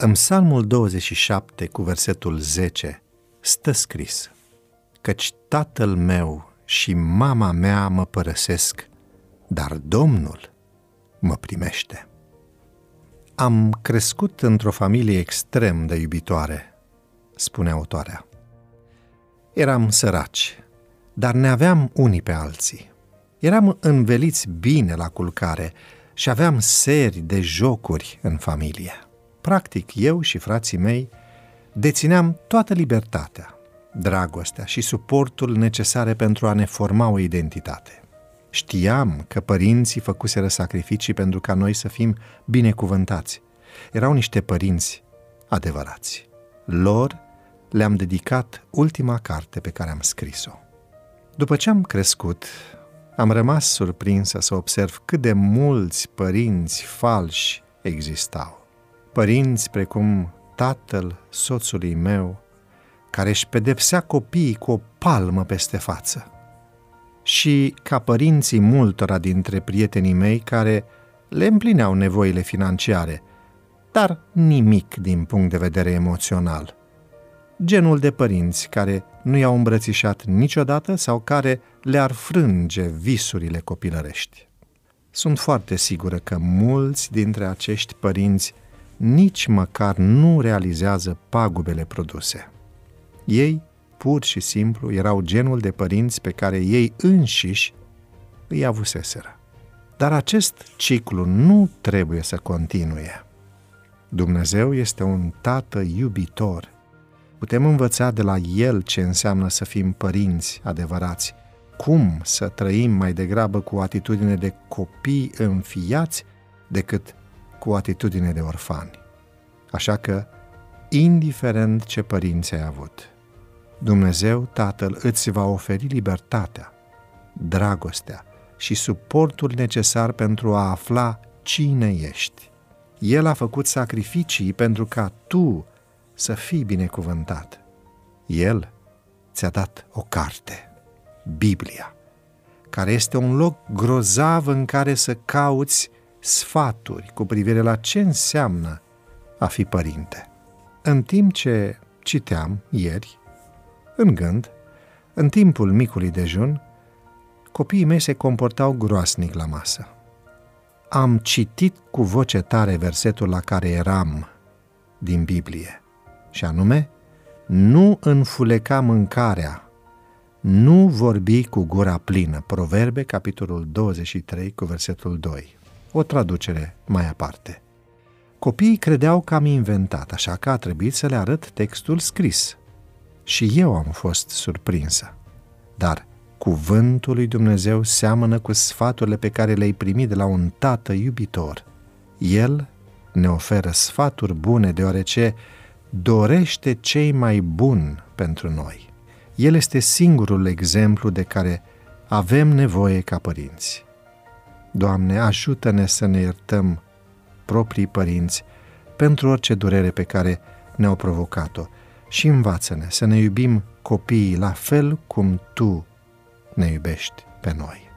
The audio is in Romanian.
În Psalmul 27 cu versetul 10 stă scris Căci tatăl meu și mama mea mă părăsesc, dar Domnul mă primește. Am crescut într-o familie extrem de iubitoare, spune autoarea. Eram săraci, dar ne aveam unii pe alții. Eram înveliți bine la culcare și aveam seri de jocuri în familie. Practic, eu și frații mei dețineam toată libertatea, dragostea și suportul necesare pentru a ne forma o identitate. Știam că părinții făcuseră sacrificii pentru ca noi să fim binecuvântați. Erau niște părinți adevărați. Lor le-am dedicat ultima carte pe care am scris-o. După ce am crescut, am rămas surprinsă să observ cât de mulți părinți falși existau. Părinți precum tatăl soțului meu, care își pedepsea copiii cu o palmă peste față. Și ca părinții multora dintre prietenii mei care le împlineau nevoile financiare, dar nimic din punct de vedere emoțional. Genul de părinți care nu i-au îmbrățișat niciodată sau care le-ar frânge visurile copilărești. Sunt foarte sigură că mulți dintre acești părinți nici măcar nu realizează pagubele produse. Ei, pur și simplu, erau genul de părinți pe care ei înșiși îi avuseseră. Dar acest ciclu nu trebuie să continue. Dumnezeu este un tată iubitor. Putem învăța de la El ce înseamnă să fim părinți adevărați, cum să trăim mai degrabă cu o atitudine de copii înfiați decât cu o atitudine de orfani. Așa că, indiferent ce părinți ai avut, Dumnezeu Tatăl îți va oferi libertatea, dragostea și suportul necesar pentru a afla cine ești. El a făcut sacrificii pentru ca tu să fii binecuvântat. El ți-a dat o carte, Biblia, care este un loc grozav în care să cauți sfaturi cu privire la ce înseamnă a fi părinte. În timp ce citeam ieri, în gând, în timpul micului dejun, copiii mei se comportau groasnic la masă. Am citit cu voce tare versetul la care eram din Biblie, și anume, nu înfuleca mâncarea, nu vorbi cu gura plină. Proverbe, capitolul 23, cu versetul 2. O traducere mai aparte. Copiii credeau că am inventat, așa că a trebuit să le arăt textul scris. Și eu am fost surprinsă. Dar cuvântul lui Dumnezeu seamănă cu sfaturile pe care le-ai primit de la un tată iubitor. El ne oferă sfaturi bune deoarece dorește cei mai buni pentru noi. El este singurul exemplu de care avem nevoie ca părinți. Doamne, ajută-ne să ne iertăm proprii părinți pentru orice durere pe care ne-au provocat-o și învață-ne să ne iubim copiii la fel cum Tu ne iubești pe noi.